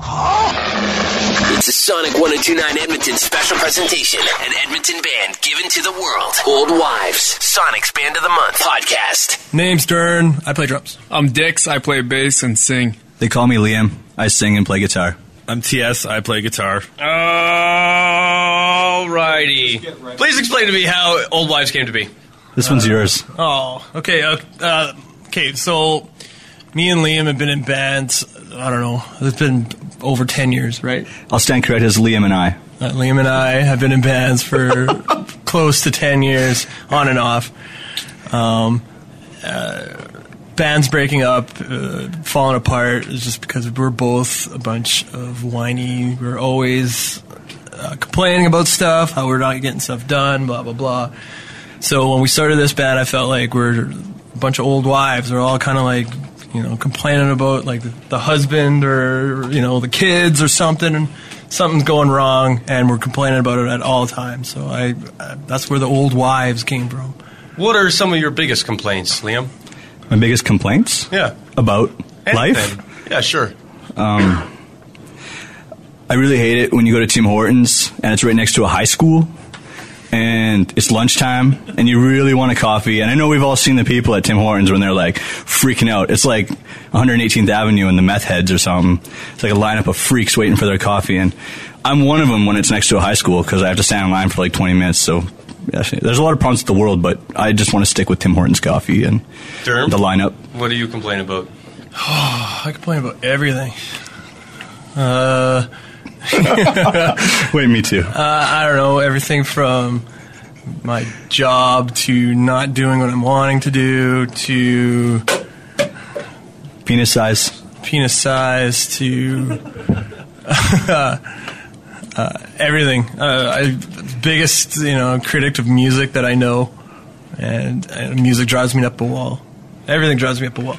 It's a Sonic 1029 Edmonton special presentation, an Edmonton band given to the world. Old Wives, Sonic's Band of the Month podcast. Name's Dern. I play drums. I'm Dix. I play bass and sing. They call me Liam. I sing and play guitar. I'm TS. I play guitar. Alrighty. Please explain to me how Old Wives came to be. This one's yours. Oh, okay. Uh, uh, okay, so me and Liam have been in bands, I don't know, it's been over 10 years, right? I'll stand corrected as Liam and I. Uh, Liam and I have been in bands for close to 10 years, on and off. Um, uh, bands breaking up, uh, falling apart is just because we're both a bunch of whiny. We're always uh, complaining about stuff, how we're not getting stuff done, blah, blah, blah. So when we started this band, I felt like we're a bunch of old wives. We're all kind of like, you know, complaining about like the, the husband or, you know, the kids or something. And something's going wrong, and we're complaining about it at all times. So I, uh, that's where the old wives came from. What are some of your biggest complaints, Liam? My biggest complaints Yeah. about life. Yeah, sure. I really hate it when you go to Tim Hortons and it's right next to a high school and it's lunchtime and you really want a coffee. And I know we've all seen the people at Tim Hortons when they're like freaking out. It's like 118th Avenue and the meth heads or something. It's like a lineup of freaks waiting for their coffee. And I'm one of them when it's next to a high school because I have to stand in line for like 20 minutes. So there's a lot of problems with the world, but I just want to stick with Tim Hortons coffee and Derm? the lineup. What do you complain about? I complain about everything. Uh, Wait, me too. Uh, I don't know everything from my job to not doing what I'm wanting to do to Penis size. penis size to uh, everything. Uh, I biggest you know critic of music that I know, and, and music drives me up a wall. Everything drives me up a wall.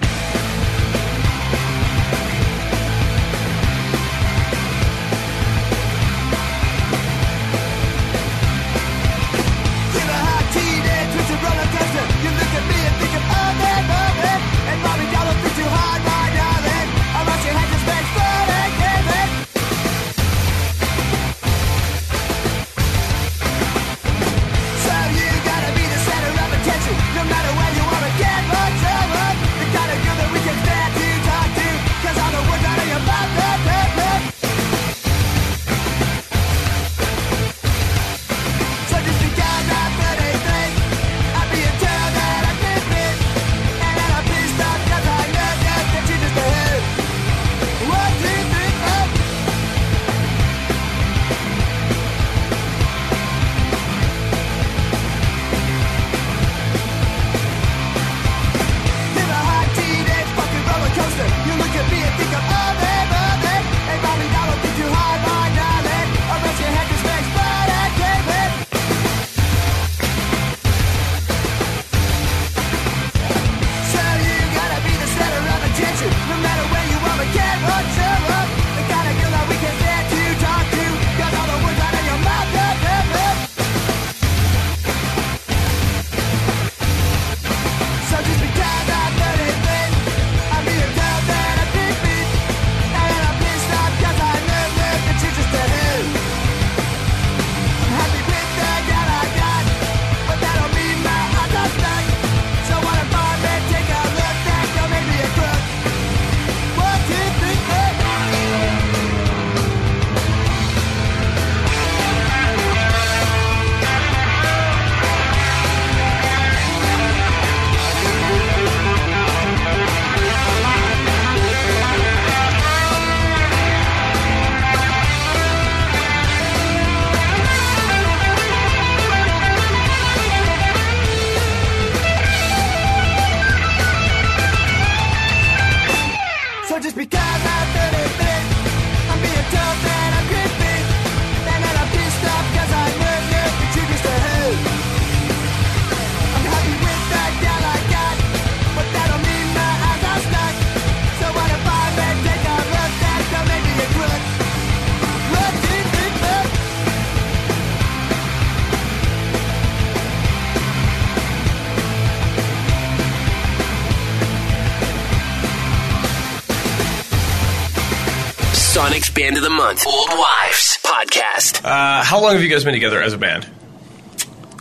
Sonic's Band of the Month, Old Wives Podcast. Uh, how long have you guys been together as a band?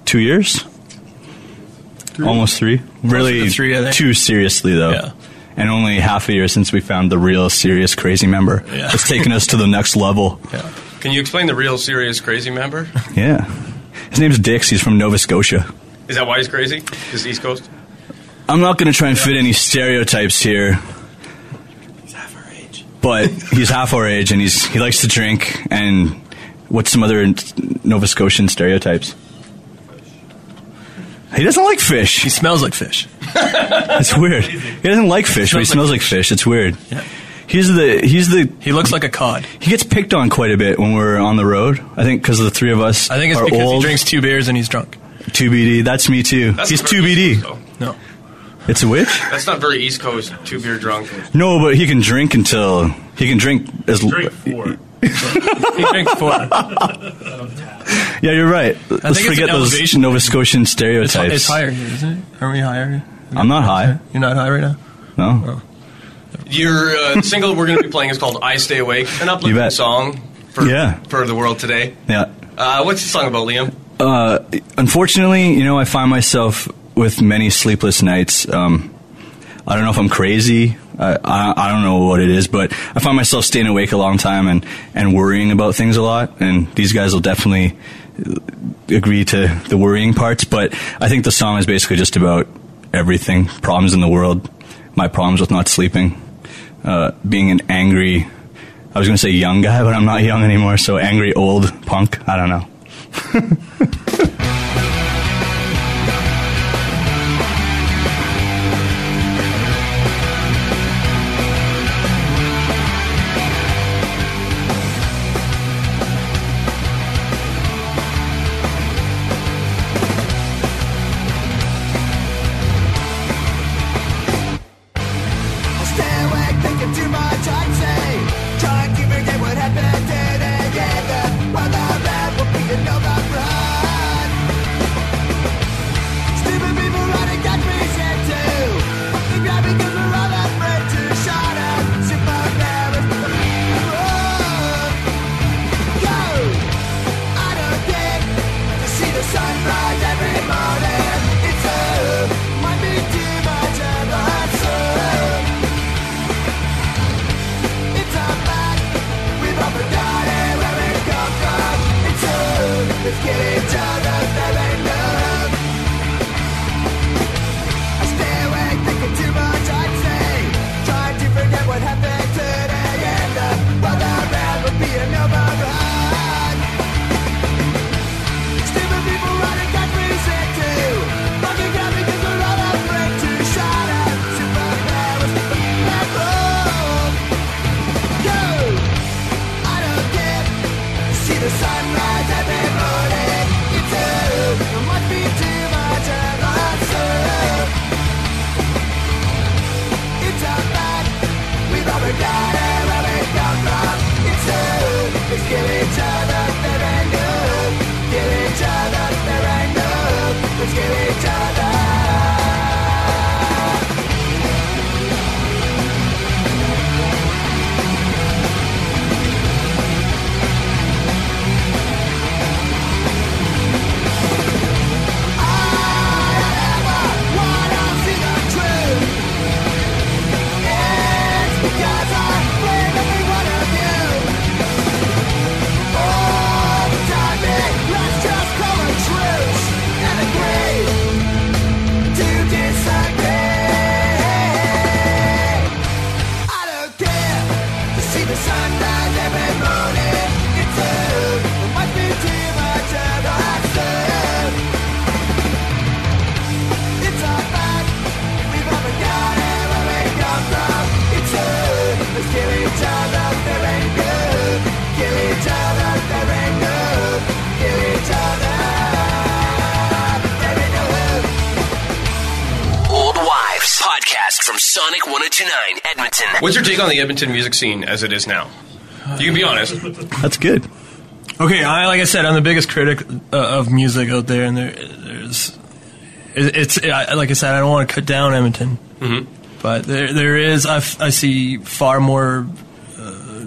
Two years, almost three. Really, three, I think. two seriously though. Yeah. And only half a year since we found the real serious crazy member. Yeah. It's taken us to the next level. Yeah. Can you explain the real serious crazy member? Yeah. His name's Dix. He's from Nova Scotia. Is that why he's crazy? Is East Coast? I'm not going to try and fit any stereotypes here. But he's half our age and he's he likes to drink. And what's some other Nova Scotian stereotypes? He doesn't like fish. He smells like fish. It's weird. He doesn't like fish, but he Smells smells like like fish. It's weird. Yeah. He's the he's the He looks like a cod. he gets picked on quite a bit when we're on the road. I think because the three of us I think it's are because old. he drinks two beers and he's drunk. two BD. That's me too. That's he's not two BD. Coast, though. No. It's a witch. That's not very East Coast. Two beer drunk. No, but he can drink until he can drink as Drink four. He drinks four. Yeah, you're right. Let's forget those elevation. Nova Scotian stereotypes. it's higher here, isn't it? Are we higher? I'm not high. You're not high right now? No. Your uh, single we're going to be playing is called "I Stay Awake," an You uplifting song for Yeah. for the world today. Yeah. Uh, what's the song about, Liam? Uh, unfortunately, you know, I find myself with many sleepless nights. Um, I don't know if I'm crazy. I, I, I don't know what it is, but I find myself staying awake a long time and, and worrying about things a lot. And these guys will definitely agree to the worrying parts. But I think the song is basically just about everything problems in the world, my problems with not sleeping, uh, being an angry, I was going to say young guy, but I'm not young anymore. So angry old punk. I don't know. 1029 Edmonton. What's your take on the Edmonton music scene as it is now? You can be honest. That's good. Okay, I, like I said, I'm the biggest critic uh, of music out there, and there, there's, it, it's I, like I said, I don't want to cut down Edmonton, but there, there is I, f- I see far more uh,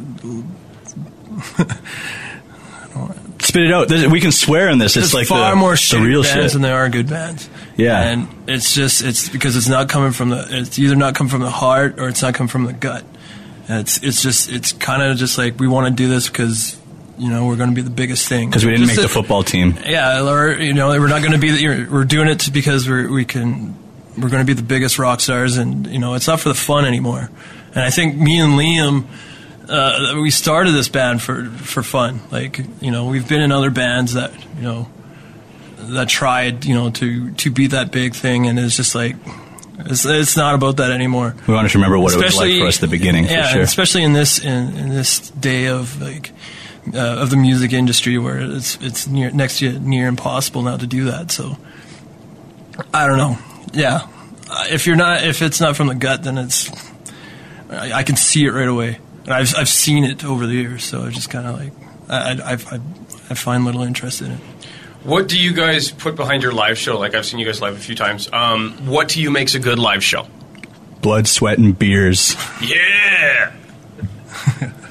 spit it out. There's- We can swear in this. It's like far the, more the real bands shit. than there are good bands. Yeah. and it's just it's because it's not coming from the it's either not come from the heart or it's not come from the gut. And it's it's just it's kind of just like we want to do this because you know we're going to be the biggest thing Because we didn't Just make the football team. Yeah, or you know we're not going to be the, we're doing it because we're we can we're going to be the biggest rock stars and you know it's not for the fun anymore. And I think me and Liam uh, we started this band for for fun. Like you know, we've been in other bands that you know that tried you know to to be that big thing, and it's just like it's, it's not about that anymore. We want to remember what it was like for us at the beginning, yeah, for sure. especially in this in, in this day of like uh, of the music industry where it's it's near next to near impossible now to do that. So I don't know. Yeah, if you're not if it's not from the gut, then it's I, I can see it right away, and I've I've seen it over the years. So I just kind of like I I, I I find little interest in it. What do you guys put behind your live show? Like I've seen you guys live a few times. Um, what to you makes a good live show? Blood, sweat, and beers. Yeah.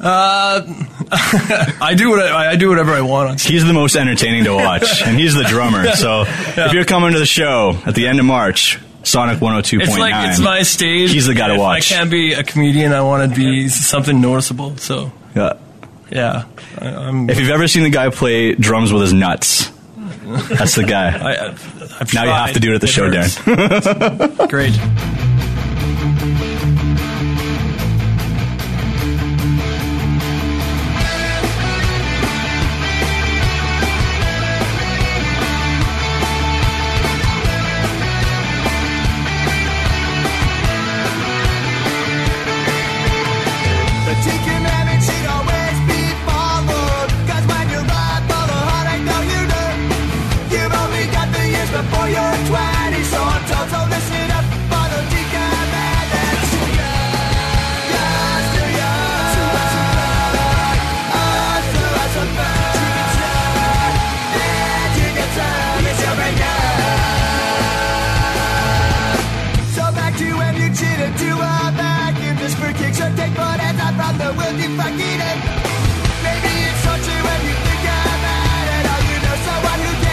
I do what I, I do whatever I want on stage. He's the most entertaining to watch, and he's the drummer. So if you're coming to the show at the end of March, Sonic 102.9. It's like it's my stage. He's the guy to watch. I can't be a comedian. I want to be something noticeable. So Yeah. yeah, I, I'm. If you've ever seen the guy play drums with his nuts, that's the guy. I, now you have to do it at the show, hurts. Darren. Great. As I. Maybe it's so true you think about it. All you know, someone who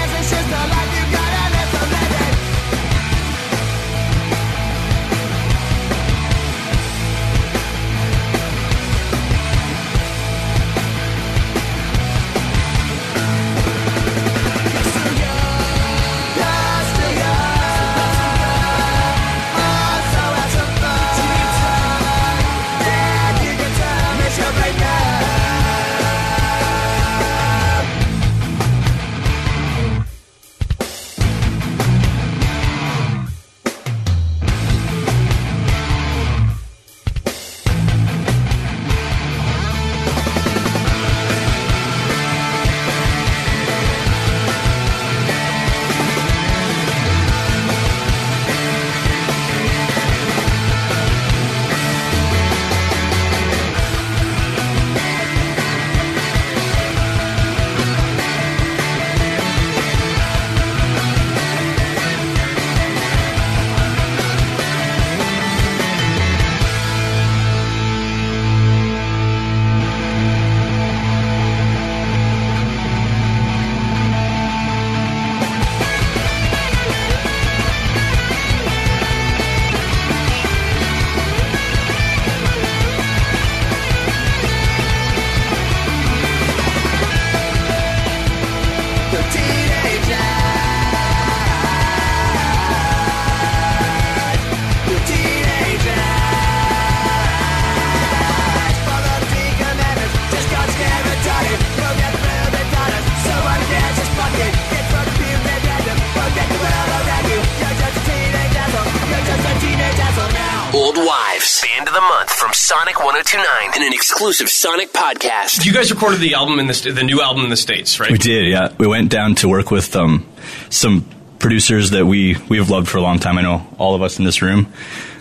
Old Wives, Band of the Month from Sonic 1029 in an exclusive Sonic podcast. You guys recorded the album in the st- the new album in the states, right? We did, yeah. We went down to work with um, some producers that we we've loved for a long time. I know all of us in this room.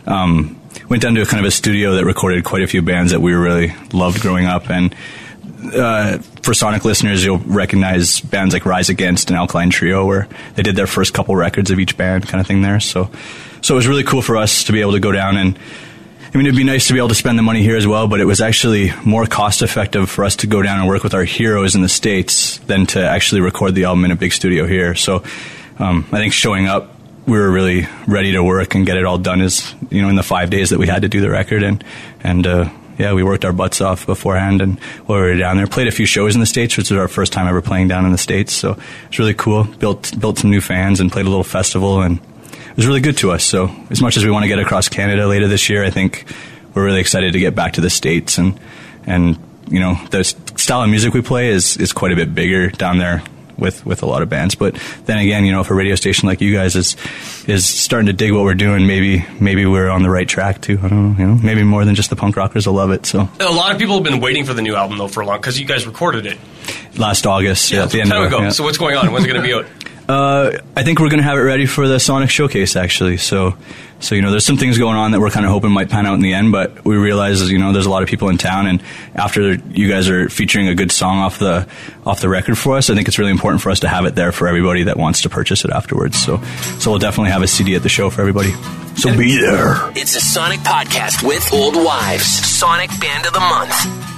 Um, went down to a kind of a studio that recorded quite a few bands that we really loved growing up. And uh, for Sonic listeners, you'll recognize bands like Rise Against and Alkaline Trio, where they did their first couple records of each band, kind of thing there. So, so it was really cool for us to be able to go down and I mean, it'd be nice to be able to spend the money here as well, but it was actually more cost effective for us to go down and work with our heroes in the States than to actually record the album in a big studio here. So um, I think showing up, we were really ready to work and get it all done is, you know, in the five days that we had to do the record. And, and, uh, yeah, we worked our butts off beforehand and while we were down there. Played a few shows in the States, which was our first time ever playing down in the States. So it's really cool. Built, built some new fans and played a little festival and it was really good to us. So as much as we want to get across Canada later this year, I think we're really excited to get back to the States and, and, you know, the style of music we play is, is quite a bit bigger down there with, with a lot of bands. But then again, you know, if a radio station like you guys is, is starting to dig what we're doing, maybe, maybe we're on the right track too. I don't know, you know, maybe more than just the punk rockers will love it. So A lot of people have been waiting for the new album though for a long because you guys recorded it last August, yeah, at the end time of ago. yeah. So what's going on? When's it going to be out? Uh, I think we're going to have it ready for the Sonic Showcase, actually. So, so you know, there's some things going on that we're kind of hoping might pan out in the end. But we realize, you know, there's a lot of people in town, and after you guys are featuring a good song off the off the record for us, I think it's really important for us to have it there for everybody that wants to purchase it afterwards. So, so we'll definitely have a CD at the show for everybody. So be there. It's a Sonic podcast with Old Wives. Sonic Band of the Month.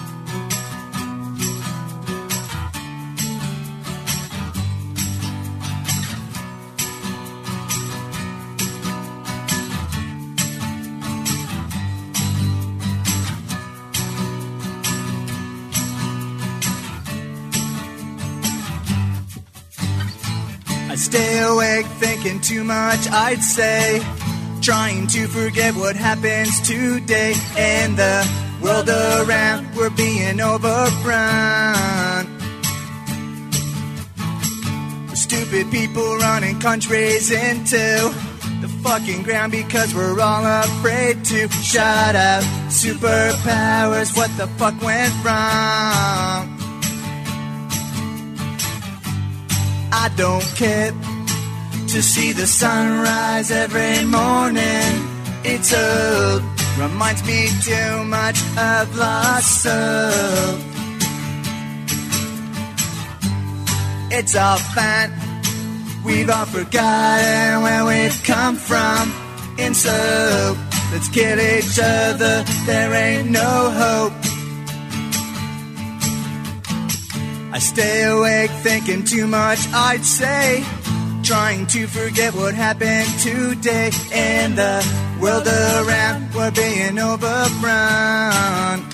Stay awake thinking too much, I'd say. Trying to forget what happens today in the world around. We're being overrun. Stupid people running countries into the fucking ground because we're all afraid to shut up. Superpowers, what the fuck went wrong? I don't care to see the sunrise every morning. It's old, reminds me too much of lost soul. It's all fine, we've all forgotten where we've come from. And so, let's kill each other, there ain't no hope. I stay awake thinking too much, I'd say. Trying to forget what happened today in the world around. We're being overrun.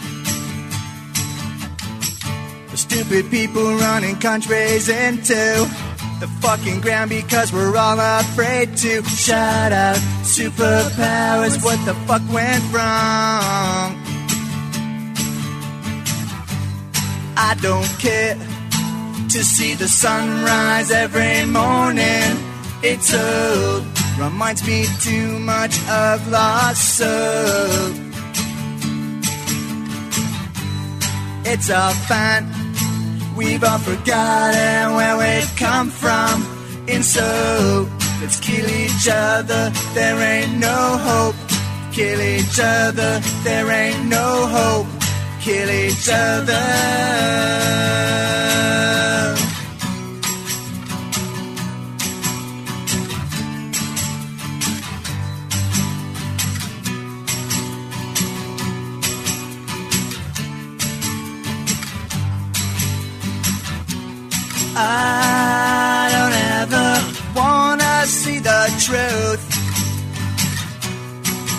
The stupid people running countries into the fucking ground because we're all afraid to shut up. Superpowers, what the fuck went wrong? I don't care to see the sunrise every morning. It's old, reminds me too much of lost soul. It's all fine, we've all forgotten where we've come from. And so, let's kill each other, there ain't no hope. Kill each other, there ain't no hope. Kill each other. I don't ever wanna see the truth.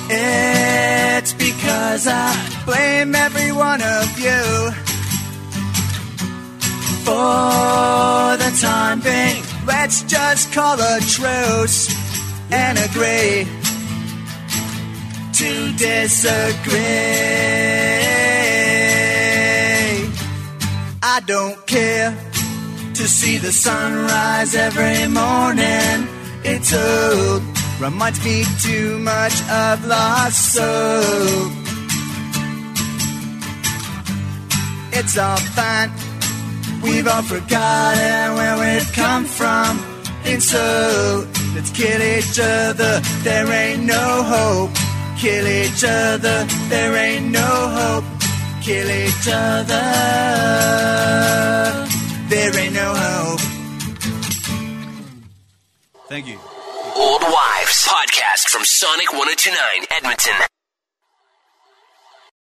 It's because I blame every one of you for the time being. Let's just call a truce and agree to disagree. I don't care to see the sunrise every morning. It's old, reminds me too much of lost soul. It's all fine, we've all forgotten where we've come from. And so, let's kill each other, there ain't no hope. Kill each other, there ain't no hope. Kill each other, there ain't no hope. Thank you. Old Wives Podcast from Sonic 1029 Edmonton.